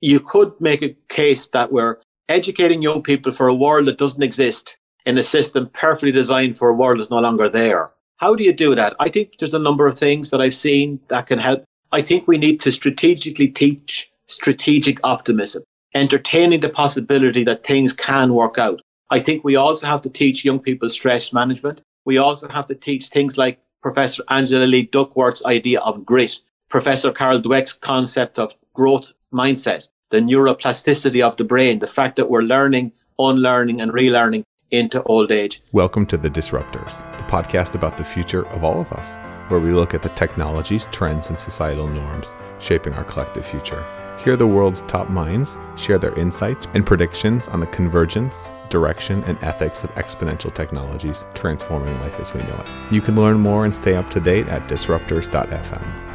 you could make a case that we're educating young people for a world that doesn't exist in a system perfectly designed for a world that's no longer there. How do you do that? I think there's a number of things that I've seen that can help. I think we need to strategically teach strategic optimism, entertaining the possibility that things can work out. I think we also have to teach young people stress management. We also have to teach things like Professor Angela Lee Duckworth's idea of grit, Professor Carol Dweck's concept of growth mindset, the neuroplasticity of the brain, the fact that we're learning, unlearning, and relearning into old age. Welcome to The Disruptors, the podcast about the future of all of us, where we look at the technologies, trends, and societal norms shaping our collective future. Hear the world's top minds share their insights and predictions on the convergence, direction, and ethics of exponential technologies transforming life as we know it. You can learn more and stay up to date at disruptors.fm.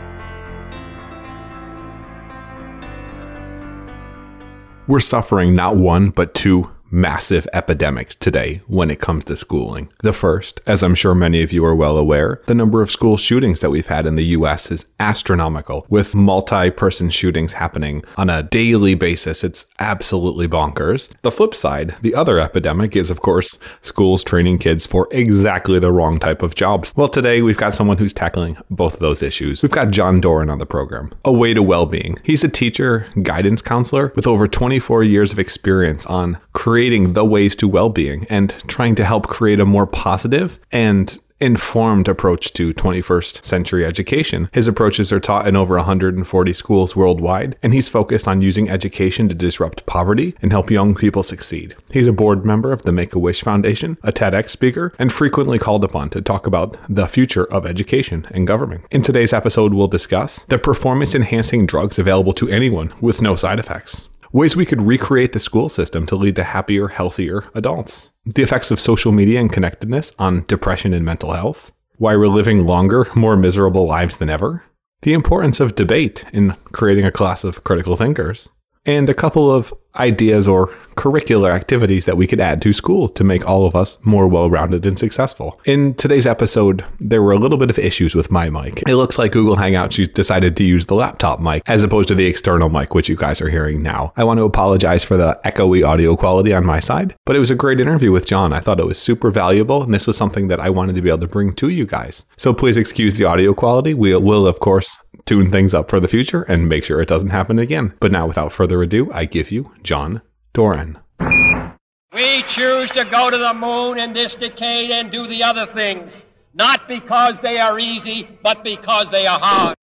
We're suffering not one, but two massive epidemics today when it comes to schooling. The first, as I'm sure many of you are well aware, the number of school shootings that we've had in the US is astronomical, with multi person shootings happening on a daily basis. It's absolutely bonkers. The flip side, the other epidemic is, of course, schools training kids for exactly the wrong type of jobs. Well, today we've got someone who's tackling both of those issues. We've got John Doran on the program, A Way to Wellbeing. He's a teacher, guidance counselor with over 24 years of experience on creating creating the ways to well being and trying to help create a more positive and informed approach to 21st century education. His approaches are taught in over 140 schools worldwide, and he's focused on using education to disrupt poverty and help young people succeed. He's a board member of the Make a Wish Foundation, a TEDx speaker, and frequently called upon to talk about the future of education and government. In today's episode, we'll discuss the performance enhancing drugs available to anyone with no side effects ways we could recreate the school system to lead to happier, healthier adults, the effects of social media and connectedness on depression and mental health, why we're living longer, more miserable lives than ever, the importance of debate in creating a class of critical thinkers, and a couple of ideas or curricular activities that we could add to schools to make all of us more well rounded and successful. In today's episode, there were a little bit of issues with my mic. It looks like Google Hangouts decided to use the laptop mic as opposed to the external mic, which you guys are hearing now. I want to apologize for the echoey audio quality on my side, but it was a great interview with John. I thought it was super valuable, and this was something that I wanted to be able to bring to you guys. So please excuse the audio quality. We will, of course, tune things up for the future and make sure it doesn't happen again. But now, without further ado, I give you John Doran. We choose to go to the moon in this decade and do the other things, not because they are easy, but because they are hard.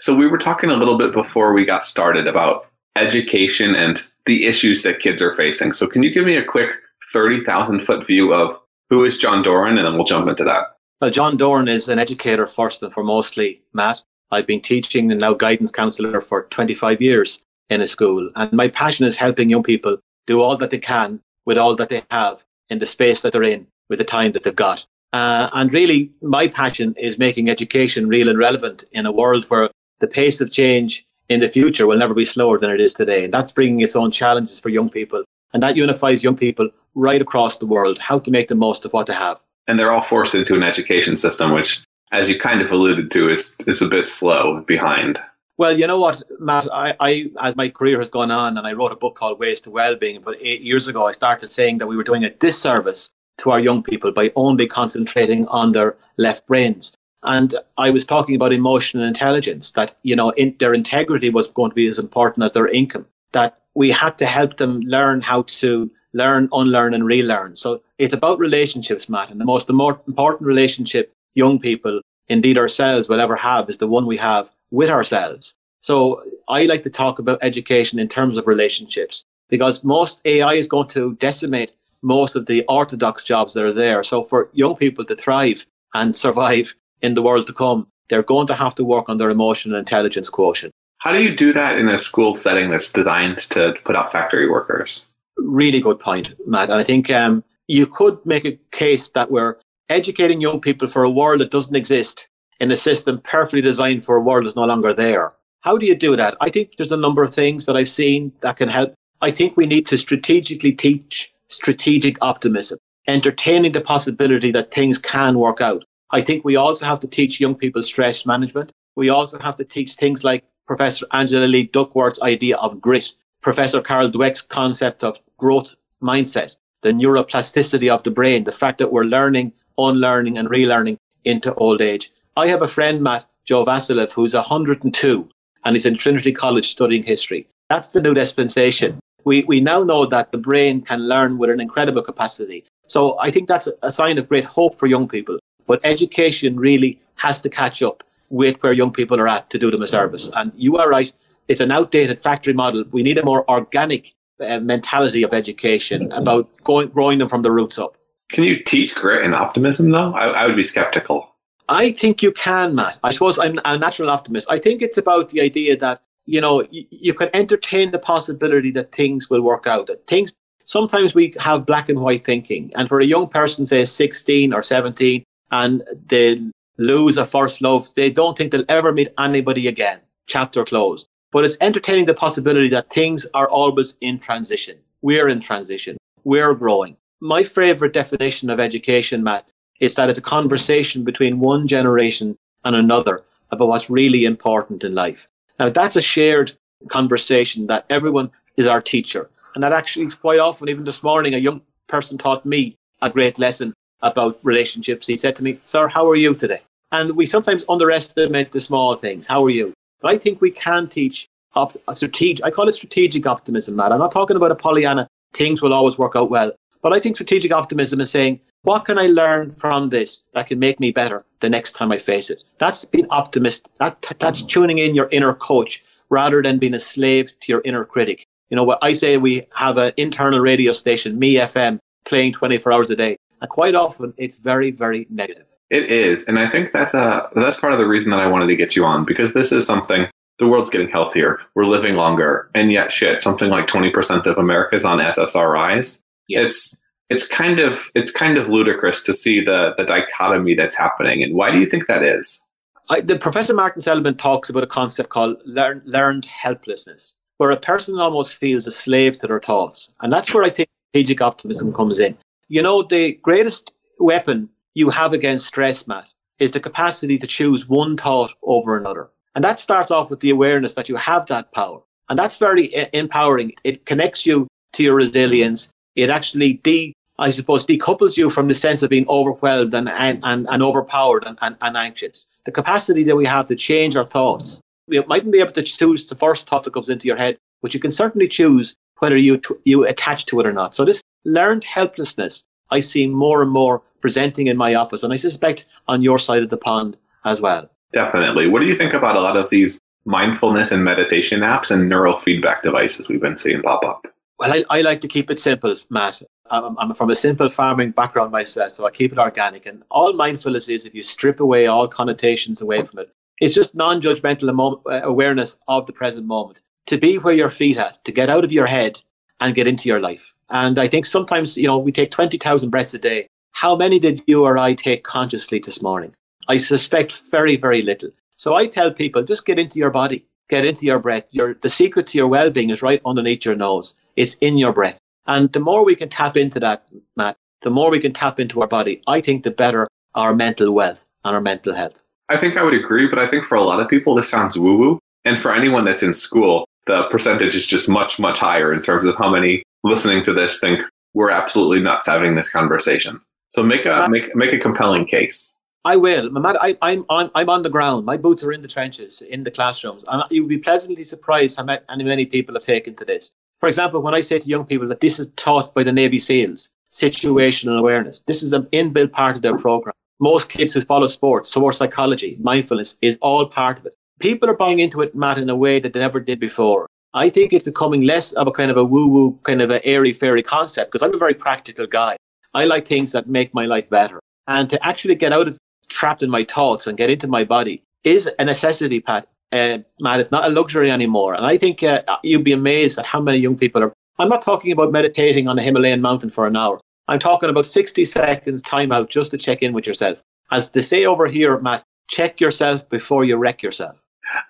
So, we were talking a little bit before we got started about education and the issues that kids are facing. So, can you give me a quick 30,000 foot view of who is John Doran, and then we'll jump into that? Well, John Doran is an educator first and foremostly, Matt. I've been teaching and now guidance counselor for 25 years in a school. And my passion is helping young people do all that they can with all that they have in the space that they're in with the time that they've got. Uh, and really, my passion is making education real and relevant in a world where the pace of change in the future will never be slower than it is today. And that's bringing its own challenges for young people. And that unifies young people right across the world, how to make the most of what they have. And they're all forced into an education system, which as you kind of alluded to, is is a bit slow behind. Well, you know what, Matt, I, I, as my career has gone on and I wrote a book called Ways to Wellbeing about eight years ago, I started saying that we were doing a disservice to our young people by only concentrating on their left brains. And I was talking about emotional intelligence, that, you know, in, their integrity was going to be as important as their income, that we had to help them learn how to learn, unlearn, and relearn. So it's about relationships, Matt. And the most important relationship young people, indeed ourselves, will ever have is the one we have with ourselves. So I like to talk about education in terms of relationships because most AI is going to decimate most of the orthodox jobs that are there. So for young people to thrive and survive in the world to come, they're going to have to work on their emotional intelligence quotient. How do you do that in a school setting that's designed to put out factory workers? Really good point, Matt. And I think um, you could make a case that we're educating young people for a world that doesn't exist in a system perfectly designed for a world that's no longer there. How do you do that? I think there's a number of things that I've seen that can help. I think we need to strategically teach strategic optimism, entertaining the possibility that things can work out. I think we also have to teach young people stress management. We also have to teach things like Professor Angela Lee Duckworth's idea of grit, Professor Carol Dweck's concept of growth mindset, the neuroplasticity of the brain, the fact that we're learning, unlearning, and relearning into old age. I have a friend, Matt Joe Vasilev, who's 102, and he's in Trinity College studying history. That's the new dispensation. We, we now know that the brain can learn with an incredible capacity. So I think that's a sign of great hope for young people. But education really has to catch up with where young people are at to do them a service. And you are right, it's an outdated factory model. We need a more organic uh, mentality of education about going, growing them from the roots up. Can you teach grit and optimism, though? I, I would be skeptical. I think you can, Matt. I suppose I'm a natural optimist. I think it's about the idea that you know you, you can entertain the possibility that things will work out. That things sometimes we have black and white thinking, and for a young person, say 16 or 17, and they lose a first love, they don't think they'll ever meet anybody again. Chapter closed. But it's entertaining the possibility that things are always in transition. We're in transition. We're growing. My favorite definition of education, Matt, is that it's a conversation between one generation and another about what's really important in life. Now, that's a shared conversation that everyone is our teacher. And that actually is quite often, even this morning, a young person taught me a great lesson about relationships. He said to me, Sir, how are you today? And we sometimes underestimate the small things. How are you? But I think we can teach op- strategic, I call it strategic optimism, Matt. I'm not talking about a Pollyanna, things will always work out well. But I think strategic optimism is saying, what can I learn from this that can make me better the next time I face it? That's being optimist. That, that's tuning in your inner coach rather than being a slave to your inner critic. You know, what I say we have an internal radio station, Me FM, playing 24 hours a day. And quite often it's very, very negative. It is. And I think that's a, that's part of the reason that I wanted to get you on because this is something the world's getting healthier. We're living longer. And yet shit, something like 20% of America's on SSRIs. Yeah. It's, it's kind of it's kind of ludicrous to see the the dichotomy that's happening. And why do you think that is? I, the Professor Martin Seligman talks about a concept called learn, learned helplessness, where a person almost feels a slave to their thoughts, and that's where I think strategic optimism comes in. You know, the greatest weapon you have against stress, Matt, is the capacity to choose one thought over another, and that starts off with the awareness that you have that power, and that's very empowering. It connects you to your resilience. It actually de I suppose, decouples you from the sense of being overwhelmed and, and, and, and overpowered and, and, and anxious. The capacity that we have to change our thoughts. We mightn't be able to choose the first thought that comes into your head, but you can certainly choose whether you, you attach to it or not. So this learned helplessness, I see more and more presenting in my office, and I suspect on your side of the pond as well. Definitely. What do you think about a lot of these mindfulness and meditation apps and neural feedback devices we've been seeing pop up? Well, I, I like to keep it simple, Matt. I'm, I'm, from a simple farming background myself, so I keep it organic. And all mindfulness is, if you strip away all connotations away from it, it's just non-judgmental uh, awareness of the present moment. To be where your feet at, to get out of your head and get into your life. And I think sometimes, you know, we take 20,000 breaths a day. How many did you or I take consciously this morning? I suspect very, very little. So I tell people, just get into your body, get into your breath. Your, the secret to your well-being is right underneath your nose. It's in your breath. And the more we can tap into that, Matt, the more we can tap into our body, I think the better our mental wealth and our mental health. I think I would agree, but I think for a lot of people, this sounds woo woo. And for anyone that's in school, the percentage is just much, much higher in terms of how many listening to this think we're absolutely nuts having this conversation. So make a make make a compelling case. I will, Matt. I, I'm on I'm on the ground. My boots are in the trenches, in the classrooms, and you'll be pleasantly surprised how many, many people have taken to this. For example, when I say to young people that this is taught by the Navy SEALs, situational awareness, this is an inbuilt part of their program. Most kids who follow sports, sports psychology, mindfulness is all part of it. People are buying into it, Matt, in a way that they never did before. I think it's becoming less of a kind of a woo-woo, kind of an airy-fairy concept because I'm a very practical guy. I like things that make my life better. And to actually get out of trapped in my thoughts and get into my body is a necessity, Pat uh, Matt, it's not a luxury anymore. And I think uh, you'd be amazed at how many young people are. I'm not talking about meditating on a Himalayan mountain for an hour. I'm talking about 60 seconds time out just to check in with yourself. As they say over here, Matt, check yourself before you wreck yourself.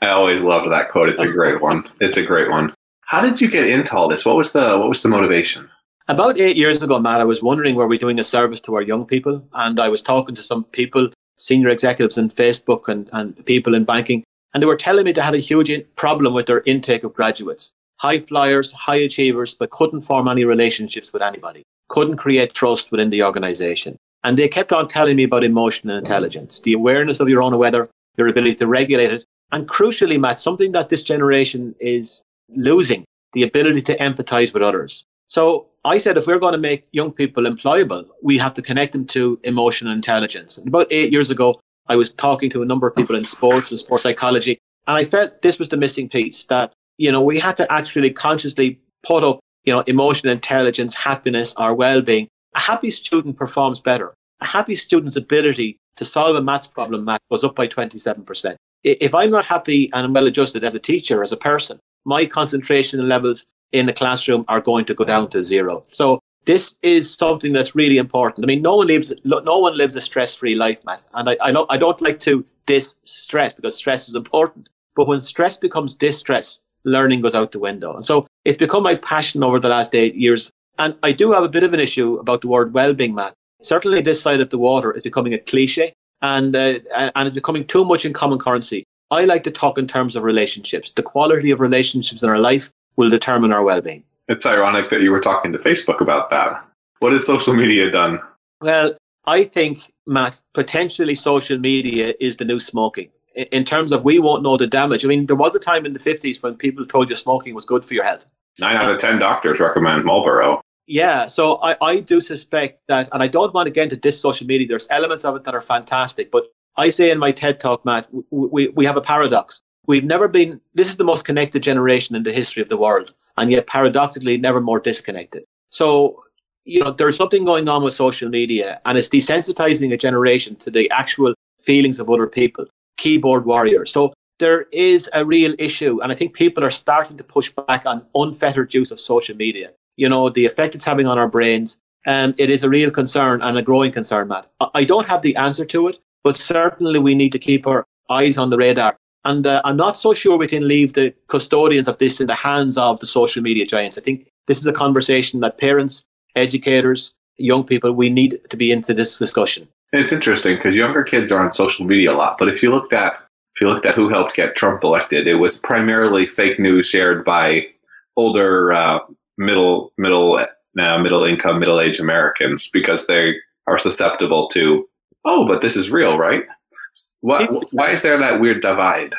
I always loved that quote. It's a great one. It's a great one. How did you get into all this? What was the what was the motivation? About eight years ago, Matt, I was wondering were we doing a service to our young people, and I was talking to some people, senior executives in Facebook and, and people in banking, And they were telling me they had a huge problem with their intake of graduates. High flyers, high achievers, but couldn't form any relationships with anybody, couldn't create trust within the organization. And they kept on telling me about emotional intelligence, the awareness of your own weather, your ability to regulate it. And crucially, Matt, something that this generation is losing the ability to empathize with others. So I said, if we're going to make young people employable, we have to connect them to emotional intelligence. And about eight years ago, I was talking to a number of people in sports and sports psychology, and I felt this was the missing piece that, you know, we had to actually consciously put up, you know, emotional intelligence, happiness, our well-being. A happy student performs better. A happy student's ability to solve a maths problem math goes up by 27%. If I'm not happy and I'm well adjusted as a teacher, as a person, my concentration levels in the classroom are going to go down to zero. So this is something that's really important. I mean, no one lives no one lives a stress-free life, Matt. And I, I I don't like to dis-stress because stress is important. But when stress becomes distress, learning goes out the window. And so it's become my passion over the last eight years. And I do have a bit of an issue about the word well-being, Matt. Certainly, this side of the water is becoming a cliche, and uh, and it's becoming too much in common currency. I like to talk in terms of relationships. The quality of relationships in our life will determine our well-being. It's ironic that you were talking to Facebook about that. What has social media done? Well, I think, Matt, potentially social media is the new smoking. In terms of we won't know the damage. I mean, there was a time in the 50s when people told you smoking was good for your health. Nine out of 10 doctors recommend Marlboro. Yeah, so I, I do suspect that, and I don't want to get into this social media, there's elements of it that are fantastic, but I say in my TED talk, Matt, we, we have a paradox. We've never been, this is the most connected generation in the history of the world, and yet paradoxically, never more disconnected. So, you know, there's something going on with social media, and it's desensitizing a generation to the actual feelings of other people, keyboard warriors. So, there is a real issue, and I think people are starting to push back on unfettered use of social media. You know, the effect it's having on our brains. Um, it is a real concern and a growing concern, Matt. I don't have the answer to it, but certainly we need to keep our eyes on the radar. And uh, I'm not so sure we can leave the custodians of this in the hands of the social media giants. I think this is a conversation that parents, educators, young people, we need to be into this discussion. It's interesting because younger kids are on social media a lot. But if you looked at if you looked at who helped get Trump elected, it was primarily fake news shared by older uh, middle middle uh, middle income middle age Americans because they are susceptible to oh, but this is real, right? Why, why is there that weird divide?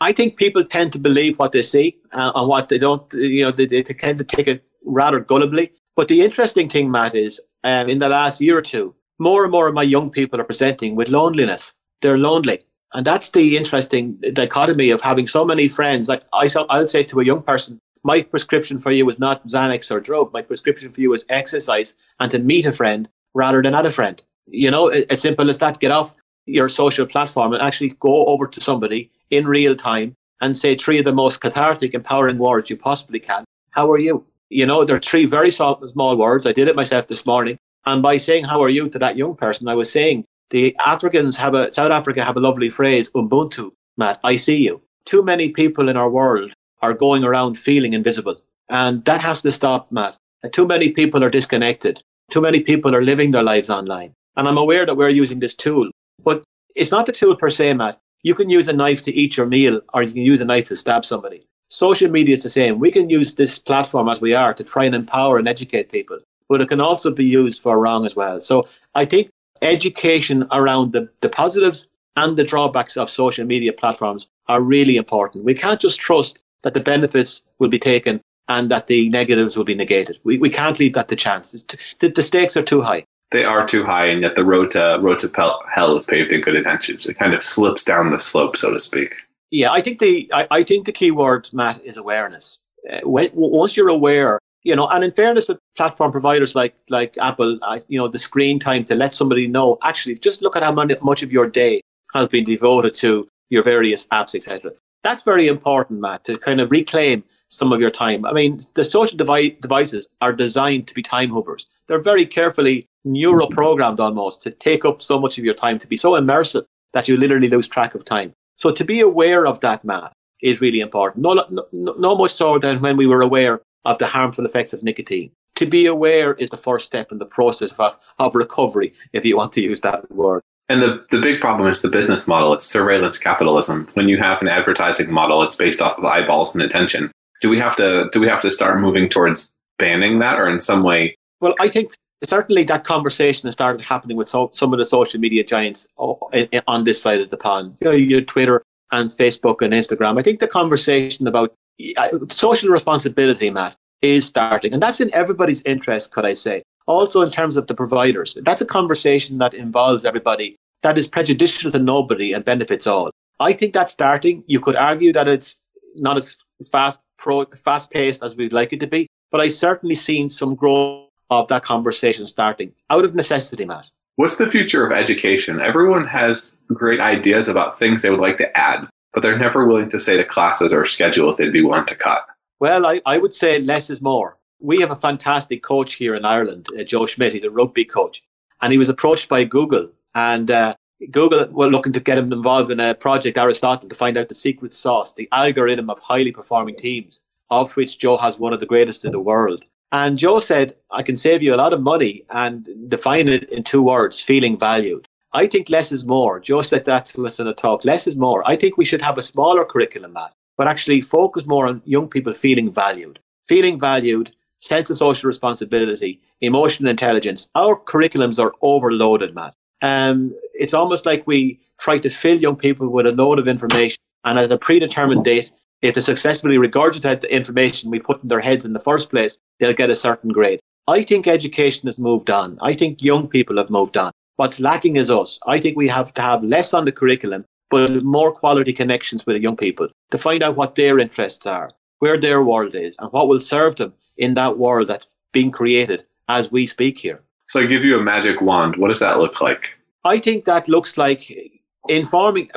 I think people tend to believe what they see uh, and what they don't, you know, they, they tend to take it rather gullibly. But the interesting thing, Matt, is um, in the last year or two, more and more of my young people are presenting with loneliness. They're lonely. And that's the interesting dichotomy of having so many friends. Like I, I'll say to a young person, my prescription for you is not Xanax or drug. My prescription for you is exercise and to meet a friend rather than at a friend. You know, as simple as that. Get off your social platform and actually go over to somebody in real time and say three of the most cathartic, empowering words you possibly can. How are you? You know, there are three very small, words. I did it myself this morning. And by saying, how are you to that young person, I was saying the Africans have a, South Africa have a lovely phrase, Ubuntu, Matt, I see you. Too many people in our world are going around feeling invisible. And that has to stop, Matt. Too many people are disconnected. Too many people are living their lives online. And I'm aware that we're using this tool, but it's not the tool per se, Matt. You can use a knife to eat your meal, or you can use a knife to stab somebody. Social media is the same. We can use this platform as we are to try and empower and educate people, but it can also be used for wrong as well. So I think education around the, the positives and the drawbacks of social media platforms are really important. We can't just trust that the benefits will be taken and that the negatives will be negated. We, we can't leave that to chance. the, the stakes are too high they are too high, and yet the road to road to hell is paved in good intentions. It kind of slips down the slope, so to speak. Yeah, I think the I, I think the key word, Matt, is awareness. Uh, when, once you're aware, you know, and in fairness to platform providers like like Apple, uh, you know, the screen time to let somebody know. Actually, just look at how many, much of your day has been devoted to your various apps, etc. That's very important, Matt, to kind of reclaim some of your time. I mean, the social devi- devices are designed to be time hoovers. They're very carefully neuro programmed almost to take up so much of your time, to be so immersive that you literally lose track of time. So to be aware of that, Matt, is really important. No, no, no much so than when we were aware of the harmful effects of nicotine. To be aware is the first step in the process of, of recovery, if you want to use that word. And the, the big problem is the business model. It's surveillance capitalism. When you have an advertising model, it's based off of eyeballs and attention. Do we have to do we have to start moving towards banning that or in some way? Well, I think certainly that conversation has started happening with so, some of the social media giants on this side of the pond. You know, your Twitter and Facebook and Instagram. I think the conversation about social responsibility, Matt, is starting, and that's in everybody's interest. Could I say? Also, in terms of the providers, that's a conversation that involves everybody. That is prejudicial to nobody and benefits all. I think that's starting. You could argue that it's not as fast, pro, fast paced as we'd like it to be, but I certainly seen some growth of that conversation starting out of necessity, Matt. What's the future of education? Everyone has great ideas about things they would like to add, but they're never willing to say the classes or schedules they'd be willing to cut. Well, I, I would say less is more. We have a fantastic coach here in Ireland, uh, Joe Schmidt. He's a rugby coach, and he was approached by Google, and uh, Google were looking to get him involved in a project Aristotle to find out the secret sauce, the algorithm of highly performing teams, of which Joe has one of the greatest in the world. And Joe said, I can save you a lot of money and define it in two words feeling valued. I think less is more. Joe said that to us in a talk. Less is more. I think we should have a smaller curriculum, Matt, but actually focus more on young people feeling valued. Feeling valued, sense of social responsibility, emotional intelligence. Our curriculums are overloaded, Matt. Um, it's almost like we try to fill young people with a load of information and at a predetermined date, if they successfully regurgitate the information we put in their heads in the first place, they'll get a certain grade. I think education has moved on. I think young people have moved on. What's lacking is us. I think we have to have less on the curriculum, but more quality connections with the young people to find out what their interests are, where their world is, and what will serve them in that world that's being created as we speak here. So I give you a magic wand. What does that look like? I think that looks like informing,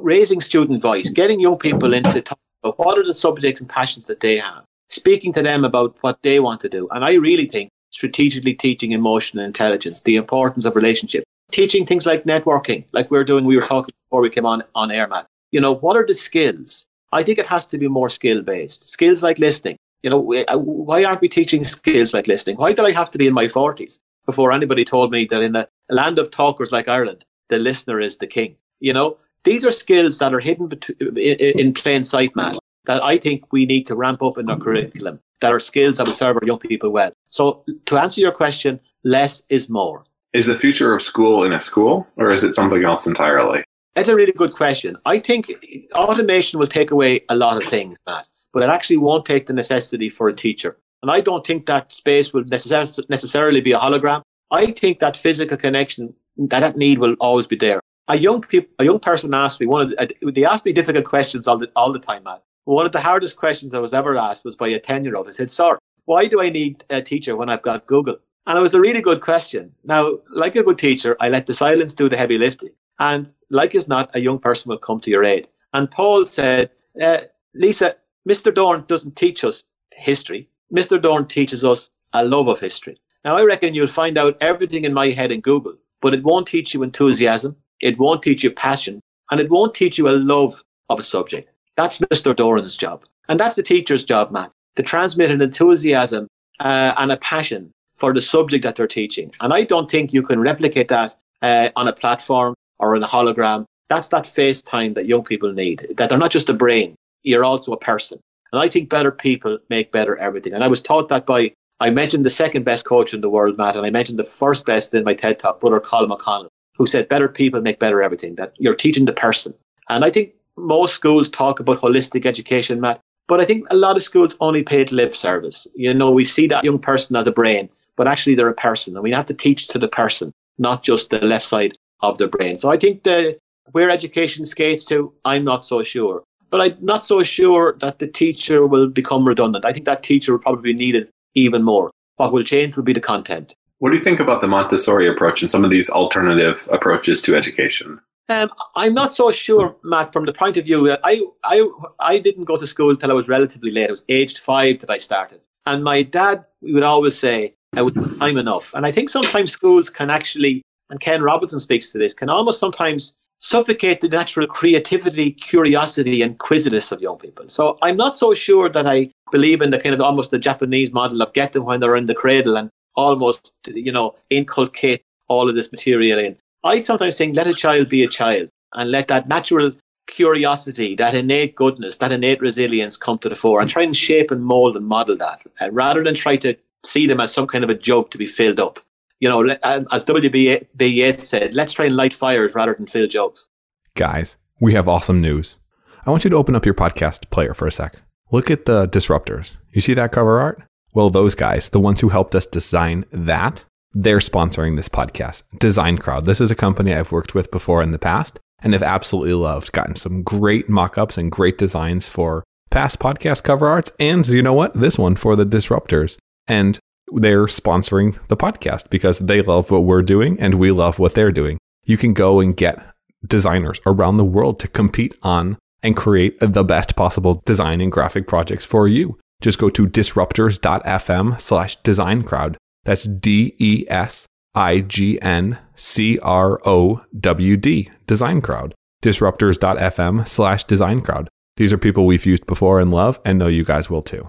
raising student voice, getting young people into talk about what are the subjects and passions that they have, speaking to them about what they want to do. And I really think strategically teaching emotional intelligence, the importance of relationship, teaching things like networking, like we're doing, we were talking before we came on, on air, Matt. You know, what are the skills? I think it has to be more skill based. Skills like listening. You know, uh, why aren't we teaching skills like listening? Why did I have to be in my 40s before anybody told me that in a land of talkers like Ireland, the listener is the king? You know, these are skills that are hidden in plain sight, Matt, that I think we need to ramp up in our curriculum, that are skills that will serve our young people well. So, to answer your question, less is more. Is the future of school in a school, or is it something else entirely? That's a really good question. I think automation will take away a lot of things, Matt, but it actually won't take the necessity for a teacher. And I don't think that space will necessarily be a hologram. I think that physical connection, that, that need will always be there a young people, a young person asked me one of the, uh, they asked me difficult questions all the all the time, man. One of the hardest questions I was ever asked was by a ten year old. He said, "Sir, why do I need a teacher when I've got Google?" And it was a really good question. Now, like a good teacher, I let the silence do the heavy lifting, and like as not, a young person will come to your aid. And Paul said, uh, "Lisa, Mr. Doran doesn't teach us history. Mr. Doran teaches us a love of history." Now, I reckon you'll find out everything in my head in Google, but it won't teach you enthusiasm. It won't teach you passion and it won't teach you a love of a subject. That's Mr. Doran's job. And that's the teacher's job, Matt, to transmit an enthusiasm uh, and a passion for the subject that they're teaching. And I don't think you can replicate that uh, on a platform or in a hologram. That's that face time that young people need, that they're not just a brain, you're also a person. And I think better people make better everything. And I was taught that by, I mentioned the second best coach in the world, Matt, and I mentioned the first best in my TED talk, Brother Colin McConnell who said better people make better everything, that you're teaching the person. And I think most schools talk about holistic education, Matt, but I think a lot of schools only pay lip service. You know, we see that young person as a brain, but actually they're a person and we have to teach to the person, not just the left side of the brain. So I think the where education skates to, I'm not so sure. But I'm not so sure that the teacher will become redundant. I think that teacher will probably be needed even more. What will change will be the content. What do you think about the Montessori approach and some of these alternative approaches to education? Um, I'm not so sure, Matt, from the point of view that I, I, I didn't go to school until I was relatively late. I was aged five that I started. And my dad would always say, I would have time enough. And I think sometimes schools can actually, and Ken Robinson speaks to this, can almost sometimes suffocate the natural creativity, curiosity, and inquisitiveness of young people. So I'm not so sure that I believe in the kind of almost the Japanese model of get them when they're in the cradle and almost, you know, inculcate all of this material in. I sometimes think let a child be a child and let that natural curiosity, that innate goodness, that innate resilience come to the fore and try and shape and mold and model that uh, rather than try to see them as some kind of a joke to be filled up. You know, um, as W.B. Said, let's try and light fires rather than fill jokes. Guys, we have awesome news. I want you to open up your podcast player for a sec. Look at the disruptors. You see that cover art? Well, those guys, the ones who helped us design that, they're sponsoring this podcast. DesignCrowd. This is a company I've worked with before in the past and have absolutely loved. Gotten some great mock ups and great designs for past podcast cover arts. And you know what? This one for the disruptors. And they're sponsoring the podcast because they love what we're doing and we love what they're doing. You can go and get designers around the world to compete on and create the best possible design and graphic projects for you. Just go to disruptors.fm slash design crowd. That's D E S I G N C R O W D, design crowd. Disruptors.fm slash design crowd. These are people we've used before and love and know you guys will too.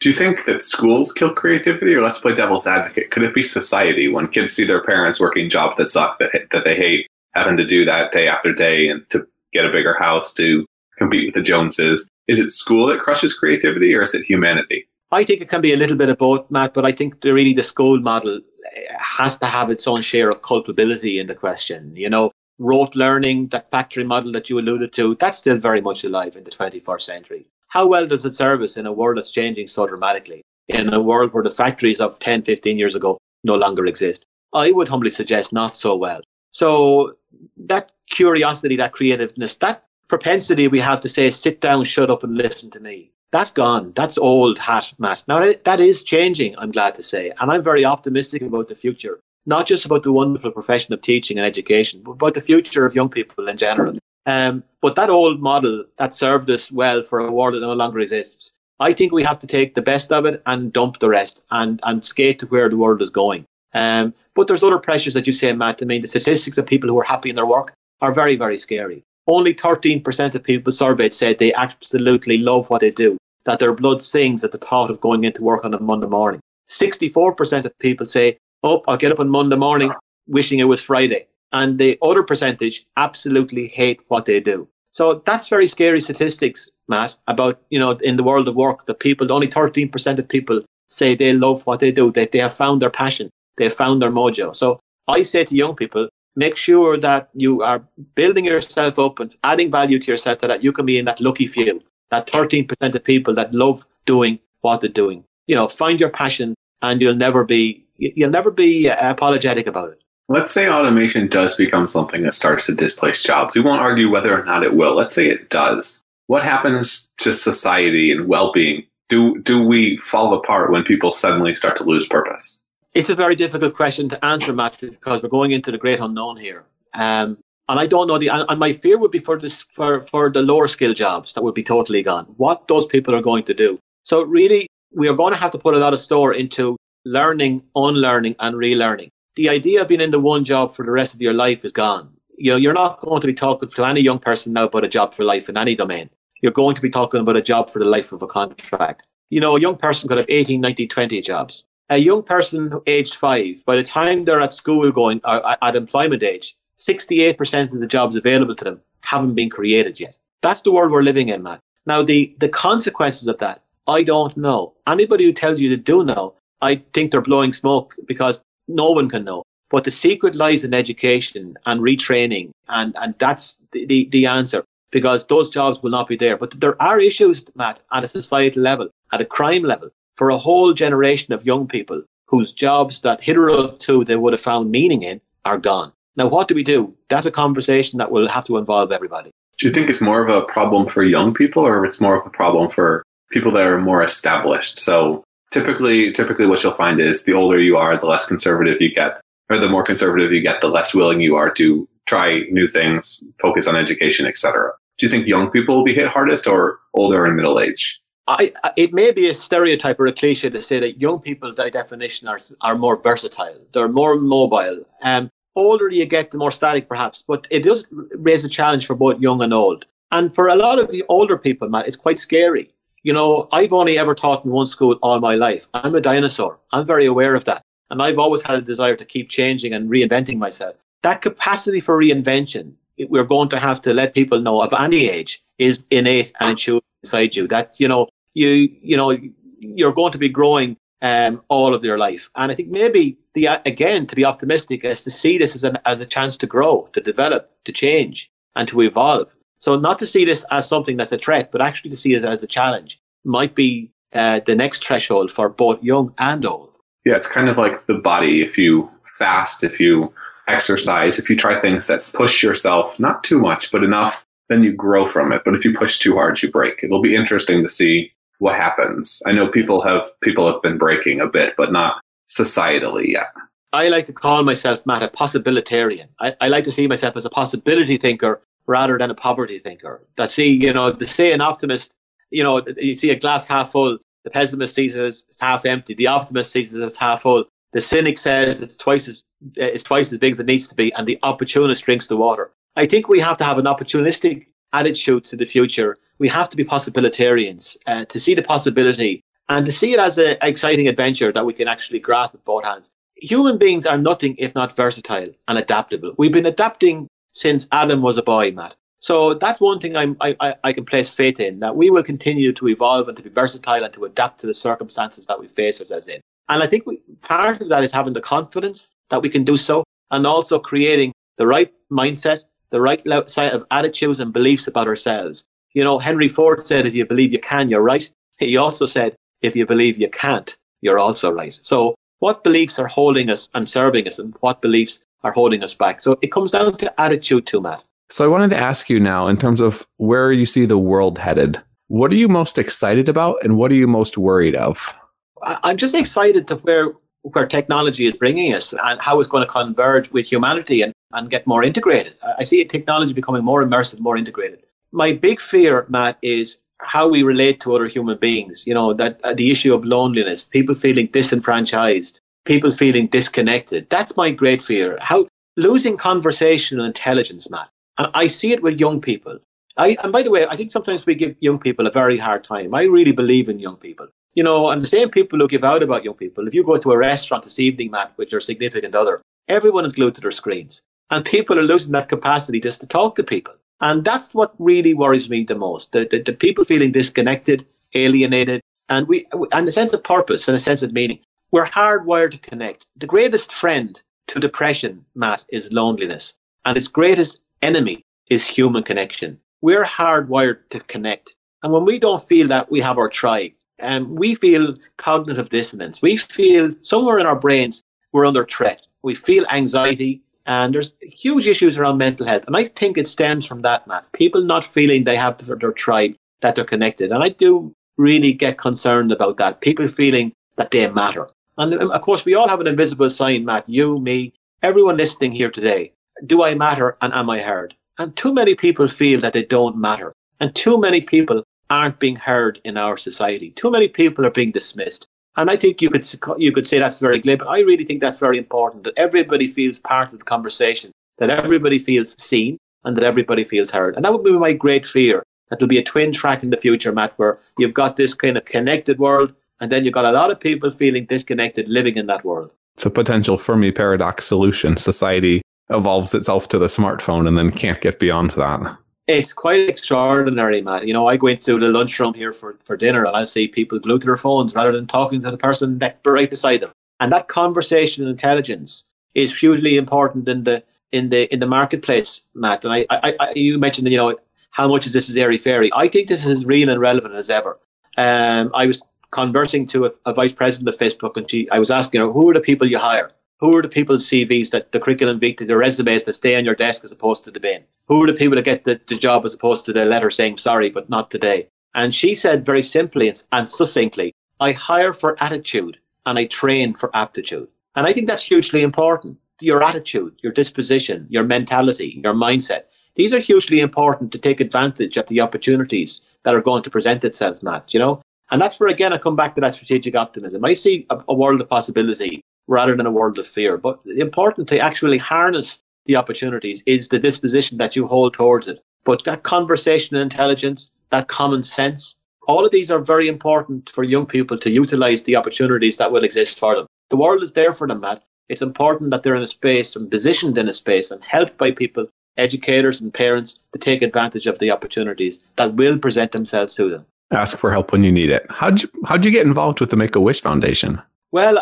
Do you think that schools kill creativity, or let's play devil's advocate? Could it be society when kids see their parents working jobs that suck, that, that they hate, having to do that day after day and to get a bigger house to compete with the Joneses? Is it school that crushes creativity, or is it humanity? I think it can be a little bit of both, Matt, but I think really the school model eh, has to have its own share of culpability in the question. You know, rote learning, that factory model that you alluded to, that's still very much alive in the 21st century. How well does it serve us in a world that's changing so dramatically? In a world where the factories of 10, 15 years ago no longer exist? I would humbly suggest not so well. So that curiosity, that creativeness, that propensity we have to say, sit down, shut up and listen to me. That's gone. That's old hat, Matt. Now that is changing, I'm glad to say. And I'm very optimistic about the future, not just about the wonderful profession of teaching and education, but about the future of young people in general. Um, but that old model that served us well for a world that no longer exists, I think we have to take the best of it and dump the rest and, and skate to where the world is going. Um, but there's other pressures that you say, Matt. I mean, the statistics of people who are happy in their work are very, very scary. Only 13% of people surveyed said they absolutely love what they do, that their blood sings at the thought of going into work on a Monday morning. 64% of people say, Oh, I'll get up on Monday morning wishing it was Friday and the other percentage absolutely hate what they do. So that's very scary statistics, Matt, about, you know, in the world of work, that people, only 13% of people say they love what they do, that they have found their passion, they have found their mojo. So I say to young people, make sure that you are building yourself up and adding value to yourself so that you can be in that lucky few, that 13% of people that love doing what they're doing. You know, find your passion and you'll never be, you'll never be uh, apologetic about it. Let's say automation does become something that starts to displace jobs. We won't argue whether or not it will. Let's say it does. What happens to society and well-being? Do do we fall apart when people suddenly start to lose purpose? It's a very difficult question to answer, Matt, because we're going into the great unknown here. Um, and I don't know the and, my fear would be for this for, for the lower skill jobs that would be totally gone. What those people are going to do. So really we are going to have to put a lot of store into learning, unlearning, and relearning the idea of being in the one job for the rest of your life is gone. You know, you're not going to be talking to any young person now about a job for life in any domain. You're going to be talking about a job for the life of a contract. You know, a young person could have 18, 19, 20 jobs. A young person aged five, by the time they're at school going, uh, at employment age, 68% of the jobs available to them haven't been created yet. That's the world we're living in, man. Now, the, the consequences of that, I don't know. Anybody who tells you they do know, I think they're blowing smoke because no one can know. But the secret lies in education and retraining, and, and that's the, the, the answer because those jobs will not be there. But there are issues, Matt, at a societal level, at a crime level, for a whole generation of young people whose jobs that hitherto they would have found meaning in are gone. Now, what do we do? That's a conversation that will have to involve everybody. Do you think it's more of a problem for young people or it's more of a problem for people that are more established? So typically typically what you'll find is the older you are, the less conservative you get, or the more conservative you get, the less willing you are to try new things, focus on education, etc. Do you think young people will be hit hardest, or older and middle age? I, it may be a stereotype or a cliche to say that young people, by definition, are, are more versatile. They're more mobile. Um, older you get, the more static, perhaps. But it does raise a challenge for both young and old. And for a lot of the older people, Matt, it's quite scary you know, I've only ever taught in one school all my life. I'm a dinosaur. I'm very aware of that. And I've always had a desire to keep changing and reinventing myself. that capacity for reinvention, we're going to have to let people know of any age is innate and intuitive inside you. That you know, you you know, you're going to be growing um, all of your life. And I think maybe the again to be optimistic is to see this as an as a chance to grow, to develop, to change, and to evolve. So not to see this as something that's a threat, but actually to see it as a challenge might be uh, the next threshold for both young and old. Yeah, it's kind of like the body. If you fast, if you exercise, if you try things that push yourself, not too much, but enough, then you grow from it. But if you push too hard, you break. It'll be interesting to see what happens. I know people have people have been breaking a bit, but not societally yet. I like to call myself Matt a possibilitarian. I, I like to see myself as a possibility thinker rather than a poverty thinker. That see, you know, to say an optimist, you know, you see a glass half full. The pessimist sees it as half empty. The optimist sees it as half full. The cynic says it's twice as it's twice as big as it needs to be, and the opportunist drinks the water. I think we have to have an opportunistic attitude to the future. We have to be possibilitarians uh, to see the possibility and to see it as an exciting adventure that we can actually grasp with both hands. Human beings are nothing if not versatile and adaptable. We've been adapting since Adam was a boy, Matt. So that's one thing I'm, I, I can place faith in that we will continue to evolve and to be versatile and to adapt to the circumstances that we face ourselves in. And I think we, part of that is having the confidence that we can do so and also creating the right mindset, the right set of attitudes and beliefs about ourselves. You know, Henry Ford said, if you believe you can, you're right. He also said, if you believe you can't, you're also right. So what beliefs are holding us and serving us and what beliefs are holding us back? So it comes down to attitude too, Matt. So I wanted to ask you now, in terms of where you see the world headed, what are you most excited about and what are you most worried of? I'm just excited to where where technology is bringing us and how it's going to converge with humanity and, and get more integrated. I see technology becoming more immersive, more integrated. My big fear, Matt, is how we relate to other human beings. You know, that uh, the issue of loneliness, people feeling disenfranchised, people feeling disconnected. That's my great fear. How losing conversational intelligence, Matt. And I see it with young people. I, and by the way, I think sometimes we give young people a very hard time. I really believe in young people. You know, and the same people who give out about young people, if you go to a restaurant this evening, Matt, with your significant other, everyone is glued to their screens. And people are losing that capacity just to talk to people. And that's what really worries me the most. The, the, the people feeling disconnected, alienated, and we and a sense of purpose and a sense of meaning. We're hardwired to connect. The greatest friend to depression, Matt, is loneliness. And its greatest enemy is human connection. We're hardwired to connect. And when we don't feel that we have our tribe, and um, we feel cognitive dissonance, we feel somewhere in our brains we're under threat. We feel anxiety, and there's huge issues around mental health. And I think it stems from that, Matt. People not feeling they have their tribe, that they're connected. And I do really get concerned about that. People feeling that they matter. And um, of course, we all have an invisible sign, Matt, you, me, everyone listening here today do I matter and am I heard? And too many people feel that they don't matter. And too many people aren't being heard in our society. Too many people are being dismissed. And I think you could you could say that's very glib. But I really think that's very important that everybody feels part of the conversation, that everybody feels seen, and that everybody feels heard. And that would be my great fear. That there'll be a twin track in the future, Matt, where you've got this kind of connected world, and then you've got a lot of people feeling disconnected living in that world. It's a potential Fermi paradox solution. Society evolves itself to the smartphone and then can't get beyond that. It's quite extraordinary, Matt. You know, I go into the lunchroom here for, for dinner and I'll see people glued to their phones rather than talking to the person right beside them. And that conversational intelligence is hugely important in the in the in the marketplace, Matt. And I, I, I you mentioned, you know, how much is this is airy fairy? I think this is as real and relevant as ever. Um, I was conversing to a, a, vice president of Facebook, and she, I was asking her, who are the people you hire? Who are the people's CVs that the curriculum vitae, the resumes that stay on your desk as opposed to the bin? Who are the people that get the, the job as opposed to the letter saying sorry, but not today? And she said very simply and succinctly, I hire for attitude and I train for aptitude. And I think that's hugely important. Your attitude, your disposition, your mentality, your mindset. These are hugely important to take advantage of the opportunities that are going to present themselves, Matt, you know? And that's where, again, I come back to that strategic optimism. I see a, a world of possibility rather than a world of fear. But important to actually harness the opportunities is the disposition that you hold towards it. But that conversational intelligence, that common sense, all of these are very important for young people to utilize the opportunities that will exist for them. The world is there for them, Matt. It's important that they're in a space and positioned in a space and helped by people, educators and parents, to take advantage of the opportunities that will present themselves to them. Ask for help when you need it. How'd you how'd you get involved with the Make a Wish Foundation? Well,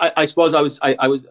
I, I suppose I was I, I was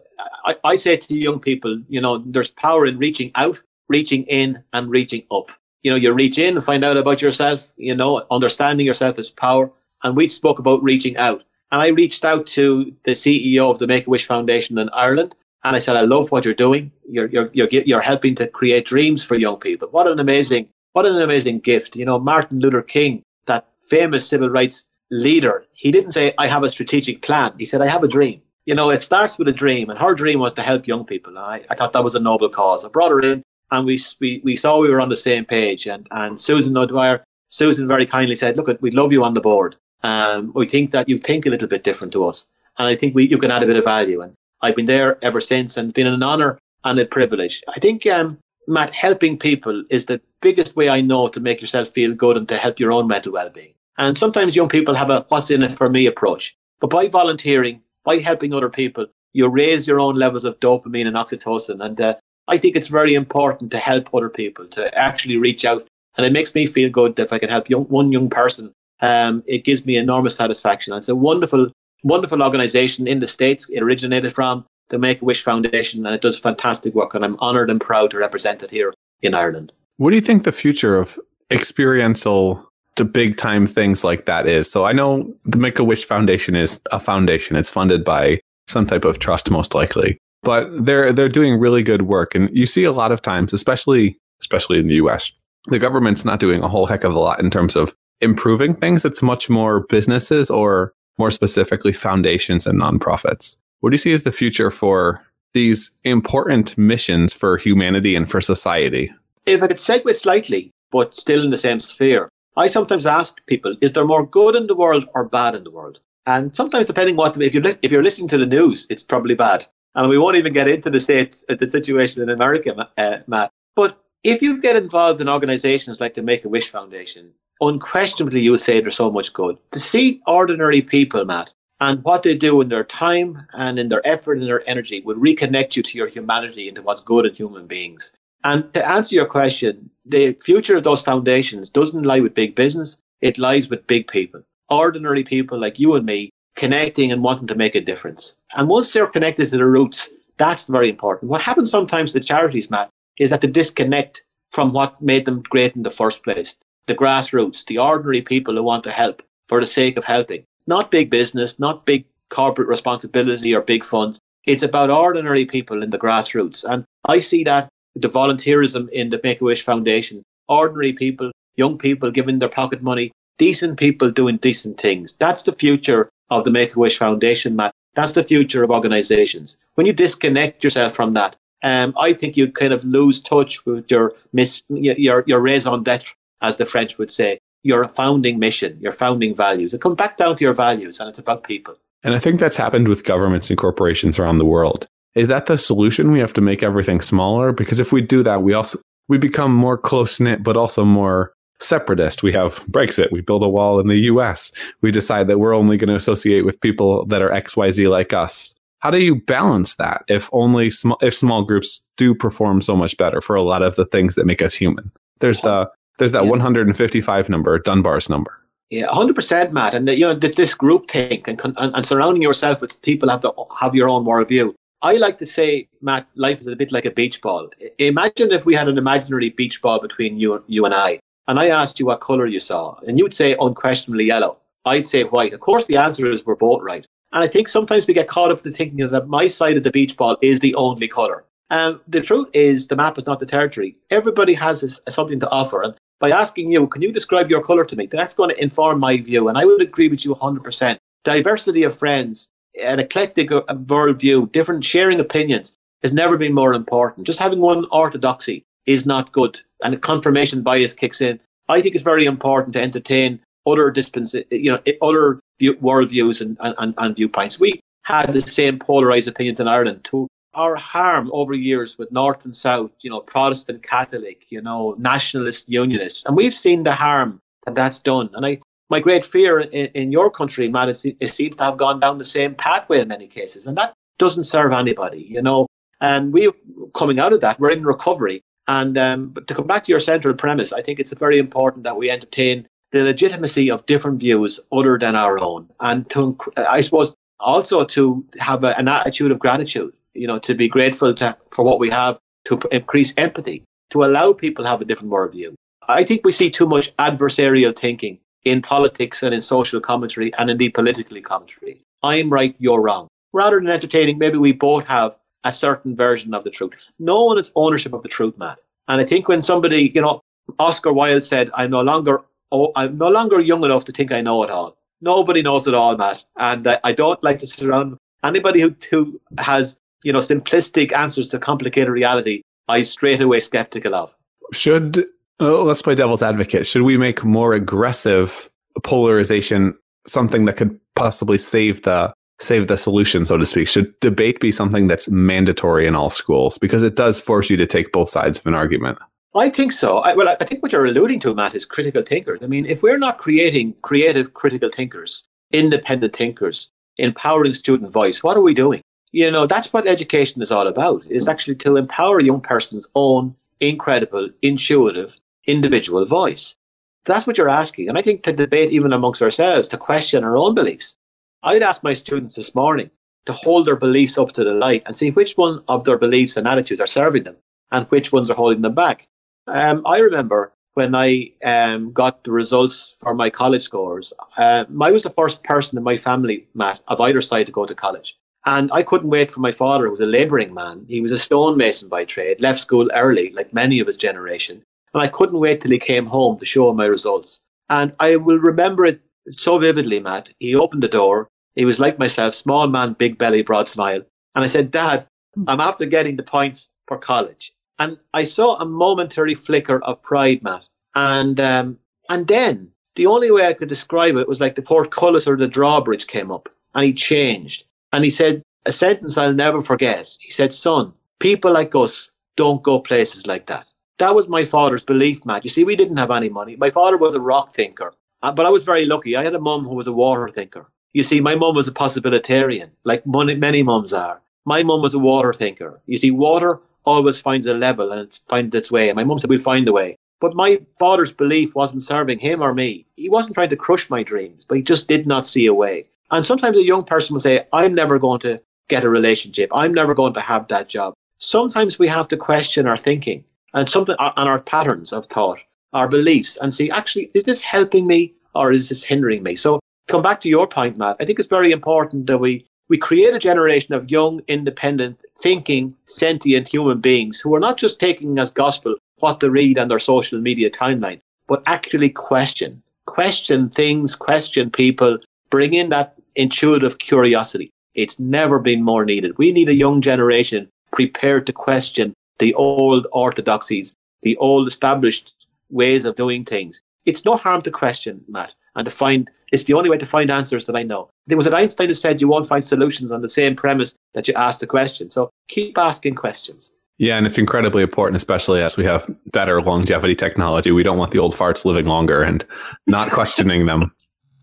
I, I say to young people, you know, there's power in reaching out, reaching in, and reaching up. You know, you reach in and find out about yourself. You know, understanding yourself is power. And we spoke about reaching out. And I reached out to the CEO of the Make a Wish Foundation in Ireland. And I said, I love what you're doing. You're, you're, you're, you're helping to create dreams for young people. What an amazing, what an amazing gift. You know, Martin Luther King, that famous civil rights leader, he didn't say, I have a strategic plan. He said, I have a dream. You know, it starts with a dream. And her dream was to help young people. I, I thought that was a noble cause. I brought her in and we, we, we saw we were on the same page. And, and Susan O'Dwyer, Susan very kindly said, look, we'd love you on the board. Um, we think that you think a little bit different to us. And I think we, you can add a bit of value. And I've been there ever since and been an honor and a privilege. I think, um, Matt, helping people is the biggest way I know to make yourself feel good and to help your own mental well-being. And sometimes young people have a what's in it for me approach. But by volunteering, by helping other people, you raise your own levels of dopamine and oxytocin. And uh, I think it's very important to help other people, to actually reach out. And it makes me feel good if I can help young, one young person um, it gives me enormous satisfaction. And it's a wonderful, wonderful organization in the States. It originated from the Make a Wish Foundation, and it does fantastic work. And I'm honored and proud to represent it here in Ireland. What do you think the future of experiential to big time things like that is? So I know the Make a Wish Foundation is a foundation. It's funded by some type of trust, most likely. But they're they're doing really good work, and you see a lot of times, especially especially in the U.S., the government's not doing a whole heck of a lot in terms of improving things. It's much more businesses or more specifically foundations and nonprofits. What do you see as the future for these important missions for humanity and for society? If I could segue slightly, but still in the same sphere, I sometimes ask people, is there more good in the world or bad in the world? And sometimes, depending what if you're if you're listening to the news, it's probably bad. And we won't even get into the states, uh, the situation in America, uh, Matt. But if you get involved in organisations like the Make a Wish Foundation, unquestionably you would say there's so much good. To see ordinary people, Matt, and what they do in their time and in their effort and their energy will reconnect you to your humanity and to what's good in human beings. And to answer your question, the future of those foundations doesn't lie with big business. It lies with big people, ordinary people like you and me connecting and wanting to make a difference. And once they're connected to the roots, that's very important. What happens sometimes to charities, Matt, is that they disconnect from what made them great in the first place the grassroots, the ordinary people who want to help for the sake of helping. Not big business, not big corporate responsibility or big funds. It's about ordinary people in the grassroots. And I see that the volunteerism in the Make a Wish Foundation, ordinary people, young people giving their pocket money, decent people doing decent things. That's the future of the Make a Wish Foundation, Matt. That's the future of organizations. When you disconnect yourself from that, um, I think you kind of lose touch with your mis- your your raison d'être as the French would say, your founding mission, your founding values. It comes back down to your values and it's about people. And I think that's happened with governments and corporations around the world. Is that the solution? We have to make everything smaller? Because if we do that, we also we become more close knit, but also more separatist. We have Brexit. We build a wall in the US. We decide that we're only going to associate with people that are XYZ like us. How do you balance that if only small if small groups do perform so much better for a lot of the things that make us human? There's the there's that yeah. 155 number, Dunbar's number. Yeah, 100%, Matt. And, you know, this group think and, and, and surrounding yourself with people have to have your own worldview. I like to say, Matt, life is a bit like a beach ball. Imagine if we had an imaginary beach ball between you, you and I, and I asked you what color you saw, and you'd say unquestionably yellow. I'd say white. Of course, the answer is we're both right. And I think sometimes we get caught up in thinking that my side of the beach ball is the only color. And um, the truth is, the map is not the territory. Everybody has this, something to offer. And by asking you, can you describe your color to me? That's going to inform my view. And I would agree with you 100%. Diversity of friends, an eclectic uh, worldview, different sharing opinions has never been more important. Just having one orthodoxy is not good. And confirmation bias kicks in. I think it's very important to entertain other disciplines, you know, other view, worldviews and, and, and viewpoints. We had the same polarized opinions in Ireland too our harm over years with North and South, you know, Protestant, Catholic, you know, nationalist, unionist, and we've seen the harm that that's done. And I, my great fear in, in your country, Matt, is it seems to have gone down the same pathway in many cases, and that doesn't serve anybody, you know. And we're coming out of that. We're in recovery. And um, but to come back to your central premise, I think it's very important that we entertain the legitimacy of different views other than our own, and to, I suppose, also to have a, an attitude of gratitude. You know, to be grateful to, for what we have, to increase empathy, to allow people to have a different worldview. I think we see too much adversarial thinking in politics and in social commentary and indeed politically commentary. I'm right, you're wrong. Rather than entertaining, maybe we both have a certain version of the truth. No one ownership of the truth, Matt. And I think when somebody, you know, Oscar Wilde said, "I'm no longer, oh, I'm no longer young enough to think I know it all." Nobody knows it all, Matt. And uh, I don't like to sit around. Anybody who who has, you know, simplistic answers to complicated reality, I straight away skeptical of. Should oh, let's play devil's advocate. Should we make more aggressive polarization something that could possibly save the save the solution, so to speak? Should debate be something that's mandatory in all schools because it does force you to take both sides of an argument? I think so. I, well, I think what you're alluding to, Matt, is critical thinkers. I mean, if we're not creating creative critical thinkers, independent thinkers, empowering student voice, what are we doing? You know, that's what education is all about, is actually to empower a young person's own incredible, intuitive, individual voice. That's what you're asking. And I think to debate even amongst ourselves, to question our own beliefs. I'd ask my students this morning to hold their beliefs up to the light and see which one of their beliefs and attitudes are serving them and which ones are holding them back. Um, I remember when I um, got the results for my college scores, uh, I was the first person in my family, Matt, of either side to go to college. And I couldn't wait for my father, who was a labouring man. He was a stonemason by trade, left school early, like many of his generation. And I couldn't wait till he came home to show him my results. And I will remember it so vividly, Matt. He opened the door, he was like myself, small man, big belly, broad smile. And I said, Dad, I'm after getting the points for college. And I saw a momentary flicker of pride, Matt. And um, and then the only way I could describe it was like the portcullis or the drawbridge came up and he changed. And he said a sentence I'll never forget. He said, Son, people like us don't go places like that. That was my father's belief, Matt. You see, we didn't have any money. My father was a rock thinker, uh, but I was very lucky. I had a mum who was a water thinker. You see, my mum was a possibilitarian, like many mums are. My mum was a water thinker. You see, water always finds a level and it finds its way. And my mum said, we'll find a way. But my father's belief wasn't serving him or me. He wasn't trying to crush my dreams, but he just did not see a way. And sometimes a young person will say, I'm never going to get a relationship. I'm never going to have that job. Sometimes we have to question our thinking and something and our patterns of thought, our beliefs, and see, actually, is this helping me or is this hindering me? So come back to your point, Matt, I think it's very important that we, we create a generation of young, independent, thinking, sentient human beings who are not just taking as gospel what they read on their social media timeline, but actually question, question things, question people, bring in that intuitive curiosity. It's never been more needed. We need a young generation prepared to question the old orthodoxies, the old established ways of doing things. It's no harm to question, Matt, and to find it's the only way to find answers that I know. There was an Einstein who said you won't find solutions on the same premise that you ask the question. So keep asking questions. Yeah, and it's incredibly important, especially as we have better longevity technology. We don't want the old farts living longer and not questioning them.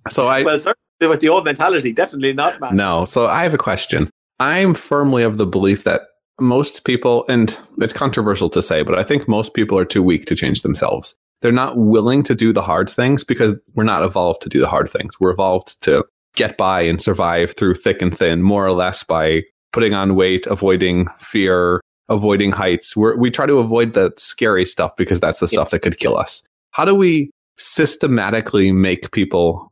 So I well, certainly with the old mentality, definitely not. Matt. No. So I have a question. I'm firmly of the belief that most people, and it's controversial to say, but I think most people are too weak to change themselves they're not willing to do the hard things because we're not evolved to do the hard things. We're evolved to get by and survive through thick and thin, more or less by putting on weight, avoiding fear, avoiding heights. We're, we try to avoid the scary stuff because that's the stuff that could kill us. How do we systematically make people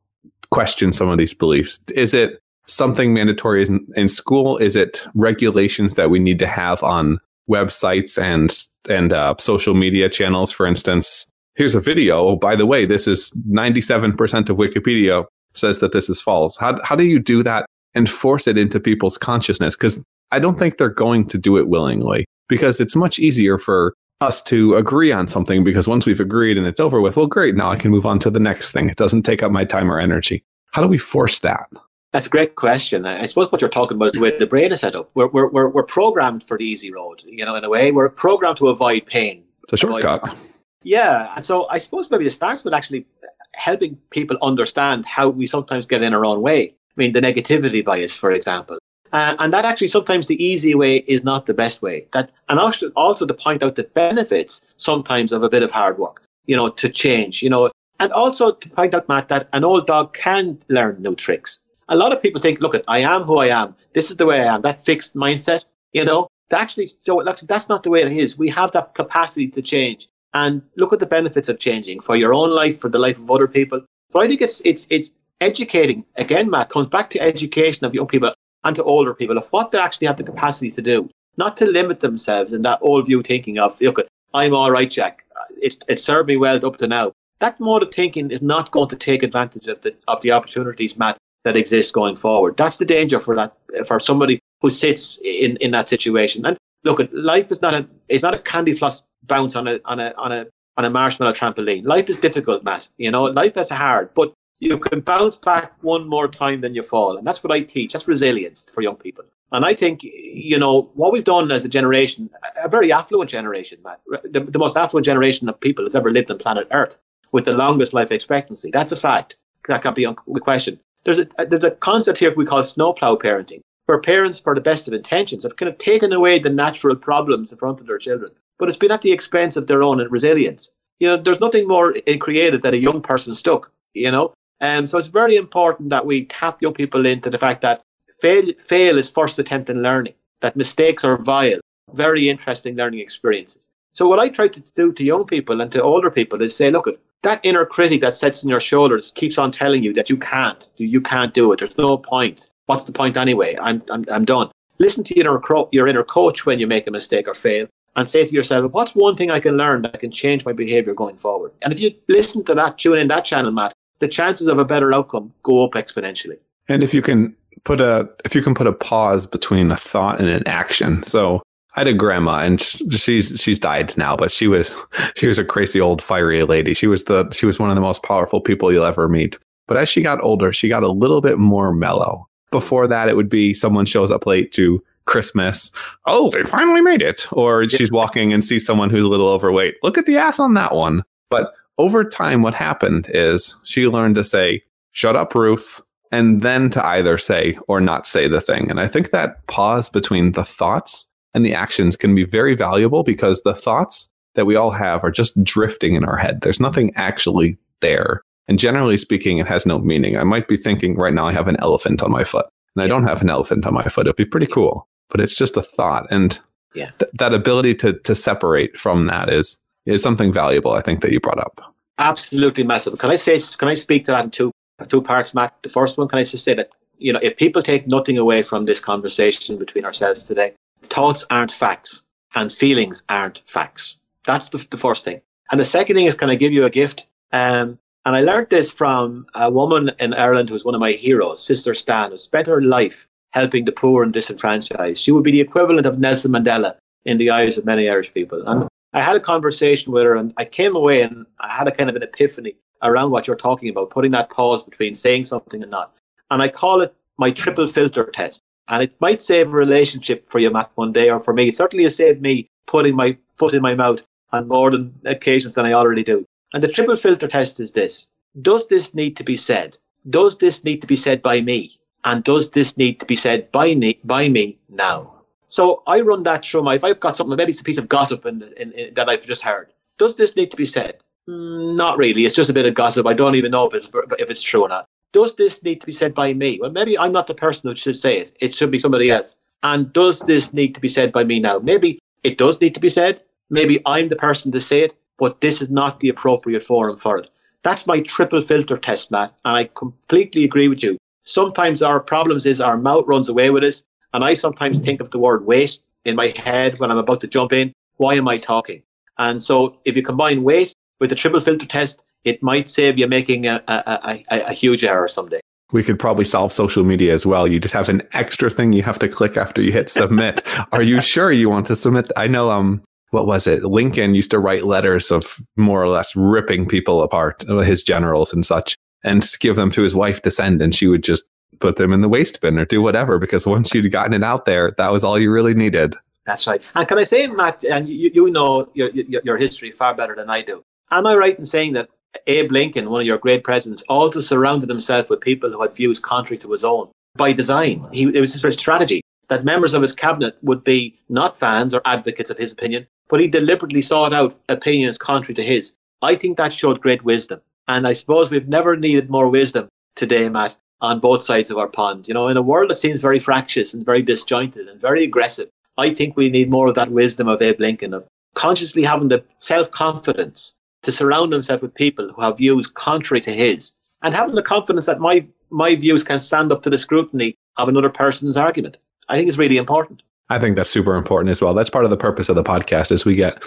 question some of these beliefs? Is it something mandatory in, in school? Is it regulations that we need to have on websites and and uh, social media channels? For instance, here's a video. Oh, by the way, this is 97% of Wikipedia says that this is false. How, how do you do that and force it into people's consciousness? Because I don't think they're going to do it willingly because it's much easier for us to agree on something because once we've agreed and it's over with, well, great, now I can move on to the next thing. It doesn't take up my time or energy. How do we force that? That's a great question. I suppose what you're talking about is the way the brain is set up. We're, we're, we're, we're programmed for the easy road, you know, in a way. We're programmed to avoid pain. It's a shortcut. Avoid, yeah, and so I suppose maybe it starts with actually helping people understand how we sometimes get in our own way. I mean, the negativity bias, for example. Uh, and that actually sometimes the easy way is not the best way. That and also, also to point out the benefits sometimes of a bit of hard work, you know, to change, you know, and also to point out, Matt, that an old dog can learn new tricks. A lot of people think, look, at I am who I am. This is the way I am. That fixed mindset, you know, actually, so that's not the way it is. We have that capacity to change and look at the benefits of changing for your own life, for the life of other people. So I think it's, it's, it's educating. Again, Matt, comes back to education of young people and to older people of what they actually have the capacity to do, not to limit themselves in that old view thinking of, look, I'm all right, Jack. It's, it served me well up to now. That mode of thinking is not going to take advantage of the, of the opportunities, Matt, that exist going forward. That's the danger for that, for somebody who sits in, in that situation. And look, life is not a, it's not a candy floss bounce on a, on a, on a, on a marshmallow trampoline. Life is difficult, Matt. You know, life is hard, but you can bounce back one more time than you fall. And that's what I teach. That's resilience for young people. And I think, you know, what we've done as a generation, a very affluent generation, Matt, the, the most affluent generation of people that's ever lived on planet Earth with the longest life expectancy. That's a fact. That can't be questioned. There's a, there's a concept here we call snowplow parenting, where parents, for the best of intentions, have kind of taken away the natural problems in front of their children, but it's been at the expense of their own resilience. You know, there's nothing more creative than a young person stuck, you know, um, so it's very important that we tap young people into the fact that fail, fail is first attempt in learning, that mistakes are vile, very interesting learning experiences. So what I try to do to young people and to older people is say, look, that inner critic that sits in your shoulders keeps on telling you that you can't, you can't do it. There's no point. What's the point anyway? I'm, I'm, I'm done. Listen to your inner, your inner coach when you make a mistake or fail and say to yourself, what's one thing I can learn that can change my behavior going forward? And if you listen to that, tune in that channel, Matt, the chances of a better outcome go up exponentially. And if you can put a if you can put a pause between a thought and an action. So I had a grandma and she's she's died now, but she was she was a crazy old fiery lady. She was the she was one of the most powerful people you'll ever meet. But as she got older, she got a little bit more mellow. Before that, it would be someone shows up late to Christmas. Oh, they finally made it. Or she's walking and sees someone who's a little overweight. Look at the ass on that one. But over time, what happened is she learned to say, shut up, Ruth, and then to either say or not say the thing. And I think that pause between the thoughts and the actions can be very valuable because the thoughts that we all have are just drifting in our head. There's nothing actually there. And generally speaking, it has no meaning. I might be thinking right now I have an elephant on my foot, and I don't have an elephant on my foot. It'd be pretty cool, but it's just a thought. And yeah. Th- that ability to, to separate from that is is something valuable, I think, that you brought up. Absolutely massive. Can I say? Can I speak to that in two two parts, Matt? The first one, can I just say that you know, if people take nothing away from this conversation between ourselves today, thoughts aren't facts and feelings aren't facts. That's the, the first thing. And the second thing is, can I give you a gift? Um, and I learned this from a woman in Ireland who's one of my heroes, Sister Stan, who spent her life helping the poor and disenfranchised. She would be the equivalent of Nelson Mandela in the eyes of many Irish people. And I had a conversation with her and I came away and I had a kind of an epiphany around what you're talking about, putting that pause between saying something and not. And I call it my triple filter test. And it might save a relationship for you, Matt, one day, or for me. It certainly has saved me putting my foot in my mouth on more than occasions than I already do. And the triple filter test is this. Does this need to be said? Does this need to be said by me? And does this need to be said by me, by me now? So I run that through my, if I've got something, maybe it's a piece of gossip in, in, in, that I've just heard. Does this need to be said? Mm, not really. It's just a bit of gossip. I don't even know if it's, if it's true or not. Does this need to be said by me? Well, maybe I'm not the person who should say it. It should be somebody else. And does this need to be said by me now? Maybe it does need to be said. Maybe I'm the person to say it, but this is not the appropriate forum for it. That's my triple filter test, Matt. And I completely agree with you. Sometimes our problems is our mouth runs away with us and I sometimes think of the word wait in my head when I'm about to jump in. Why am I talking? And so if you combine wait with the triple filter test, it might save you making a, a, a, a huge error someday. We could probably solve social media as well. You just have an extra thing you have to click after you hit submit. Are you sure you want to submit? I know, um, what was it? Lincoln used to write letters of more or less ripping people apart, his generals and such, and give them to his wife to send. And she would just put them in the waste bin or do whatever because once you'd gotten it out there, that was all you really needed. That's right. And can I say, Matt, and you, you know your, your, your history far better than I do. Am I right in saying that Abe Lincoln, one of your great presidents, also surrounded himself with people who had views contrary to his own? by design. He, it was his strategy that members of his cabinet would be not fans or advocates of his opinion, but he deliberately sought out opinions contrary to his. I think that showed great wisdom. And I suppose we've never needed more wisdom today, Matt, on both sides of our pond. You know, in a world that seems very fractious and very disjointed and very aggressive, I think we need more of that wisdom of Abe Lincoln, of consciously having the self confidence to surround himself with people who have views contrary to his and having the confidence that my, my views can stand up to the scrutiny of another person's argument. I think is really important. I think that's super important as well. That's part of the purpose of the podcast is we get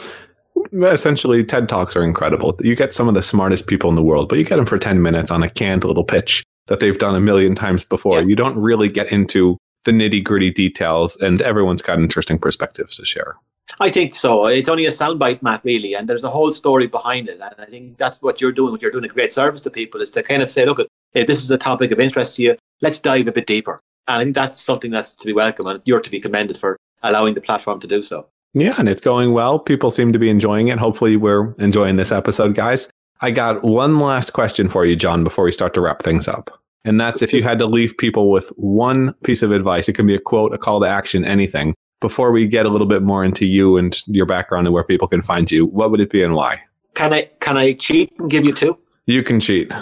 essentially TED Talks are incredible. You get some of the smartest people in the world, but you get them for 10 minutes on a canned little pitch that they've done a million times before. Yeah. You don't really get into the nitty gritty details, and everyone's got interesting perspectives to share. I think so. It's only a soundbite, Matt, really, and there's a whole story behind it. And I think that's what you're doing. What you're doing a great service to people is to kind of say, look, if this is a topic of interest to you, let's dive a bit deeper. And I think that's something that's to be welcome, and you're to be commended for allowing the platform to do so. Yeah, and it's going well. People seem to be enjoying it. Hopefully, we're enjoying this episode, guys. I got one last question for you, John, before we start to wrap things up. And that's if you had to leave people with one piece of advice, it can be a quote, a call to action, anything. Before we get a little bit more into you and your background and where people can find you, what would it be and why? Can I can I cheat and give you two? You can cheat.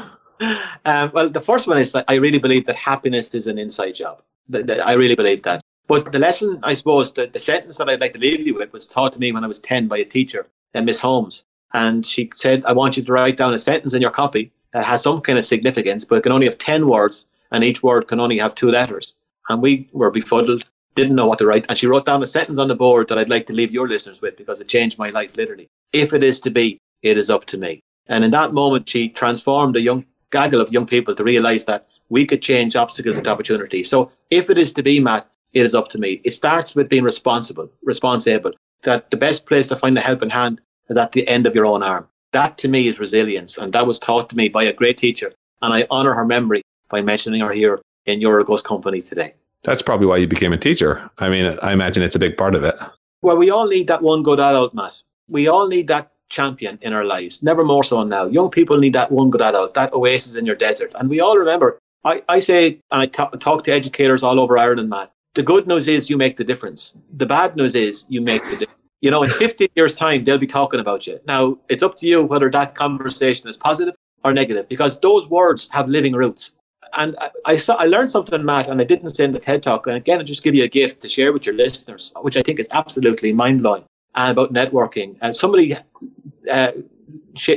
Um, well, the first one is that I really believe that happiness is an inside job. I really believe that. But the lesson, I suppose, the, the sentence that I'd like to leave you with was taught to me when I was 10 by a teacher, uh, Miss Holmes. And she said, I want you to write down a sentence in your copy that has some kind of significance, but it can only have 10 words, and each word can only have two letters. And we were befuddled, didn't know what to write. And she wrote down a sentence on the board that I'd like to leave your listeners with because it changed my life literally. If it is to be, it is up to me. And in that moment, she transformed a young gaggle of young people to realize that we could change obstacles into opportunity. So if it is to be, Matt, it is up to me. It starts with being responsible, responsible, that the best place to find a helping hand is at the end of your own arm. That to me is resilience. And that was taught to me by a great teacher. And I honor her memory by mentioning her here in Yorgos company today. That's probably why you became a teacher. I mean, I imagine it's a big part of it. Well, we all need that one good adult, Matt. We all need that champion in our lives, never more so now. Young people need that one good adult, that oasis in your desert. And we all remember, I, I say, and I t- talk to educators all over Ireland, Matt, the good news is you make the difference. The bad news is you make the difference. You know, in 15 years' time, they'll be talking about you. Now, it's up to you whether that conversation is positive or negative, because those words have living roots. And I, I saw, I learned something, Matt, and I didn't say in the TED talk. And again, I just give you a gift to share with your listeners, which I think is absolutely mind blowing about networking. And somebody uh,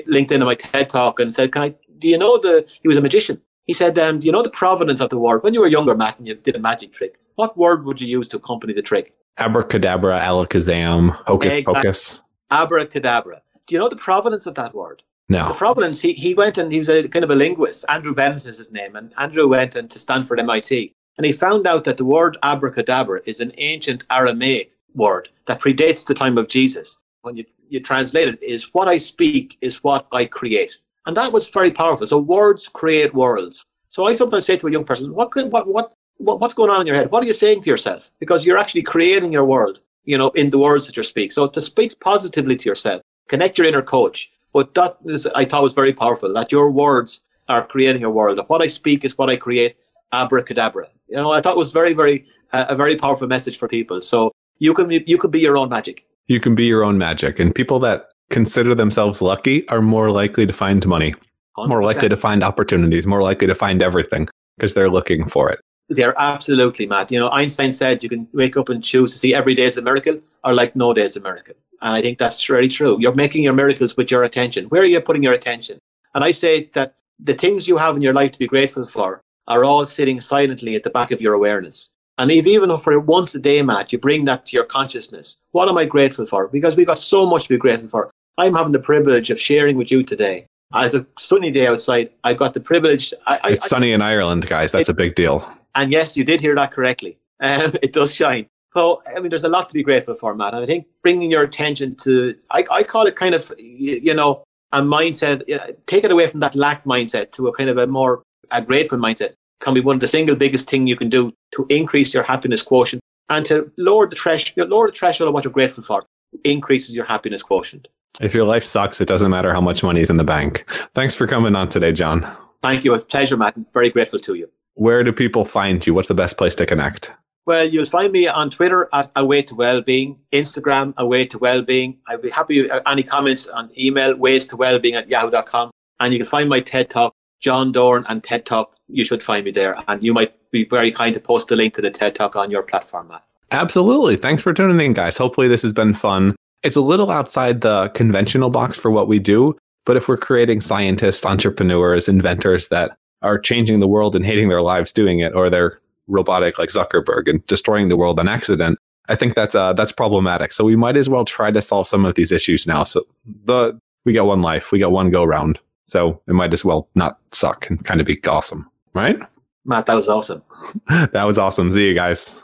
linked into my TED talk and said, "Can I? Do you know the? He was a magician. He said, um, "Do you know the provenance of the word? When you were younger, Matt, and you did a magic trick, what word would you use to accompany the trick? Abracadabra, alakazam, hocus exactly. pocus. Abracadabra. Do you know the provenance of that word? No. The provenance, he, he went and he was a kind of a linguist. Andrew Bennett is his name. And Andrew went and to Stanford MIT. And he found out that the word abracadabra is an ancient Aramaic word that predates the time of Jesus. When you, you translate it, is what I speak is what I create. And that was very powerful. So words create worlds. So I sometimes say to a young person, what, what, what, what's going on in your head? What are you saying to yourself? Because you're actually creating your world, you know, in the words that you speak. So to speak positively to yourself, connect your inner coach. But that is, I thought was very powerful that your words are creating your world. That what I speak is what I create. Abracadabra. You know, I thought was very, very, uh, a very powerful message for people. So you can, you can be your own magic. You can be your own magic. And people that consider themselves lucky are more likely to find money, 100%. more likely to find opportunities, more likely to find everything because they're looking for it. They're absolutely mad. You know, Einstein said you can wake up and choose to see every day as a miracle or like no day as a miracle. And I think that's really true. You're making your miracles with your attention. Where are you putting your attention? And I say that the things you have in your life to be grateful for are all sitting silently at the back of your awareness. And if even for once a day, Matt, you bring that to your consciousness, what am I grateful for? Because we've got so much to be grateful for. I'm having the privilege of sharing with you today. It's a sunny day outside. I've got the privilege. I, it's I, sunny in Ireland, guys. That's it, a big deal. And yes, you did hear that correctly. Um, it does shine. So, I mean, there's a lot to be grateful for, Matt. And I think bringing your attention to, I, I call it kind of, you know, a mindset, you know, take it away from that lack mindset to a kind of a more a grateful mindset can be one of the single biggest thing you can do to increase your happiness quotient and to lower the threshold, lower the threshold of what you're grateful for increases your happiness quotient. If your life sucks, it doesn't matter how much money is in the bank. Thanks for coming on today, John. Thank you. A pleasure, Matt. I'm very grateful to you. Where do people find you? What's the best place to connect? Well, you'll find me on Twitter at Away to Wellbeing, Instagram Away to Wellbeing. I'd be happy with uh, any comments on email, ways to wellbeing at yahoo.com. And you can find my TED Talk, John Doran and TED Talk. You should find me there. And you might be very kind to post a link to the TED Talk on your platform, Matt. Absolutely. Thanks for tuning in, guys. Hopefully, this has been fun. It's a little outside the conventional box for what we do. But if we're creating scientists, entrepreneurs, inventors that are changing the world and hating their lives doing it, or they're robotic like Zuckerberg and destroying the world on accident, I think that's uh, that's problematic. So we might as well try to solve some of these issues now. So the we got one life, we got one go round. So it might as well not suck and kind of be awesome, right? Matt, that was awesome. that was awesome. See you guys.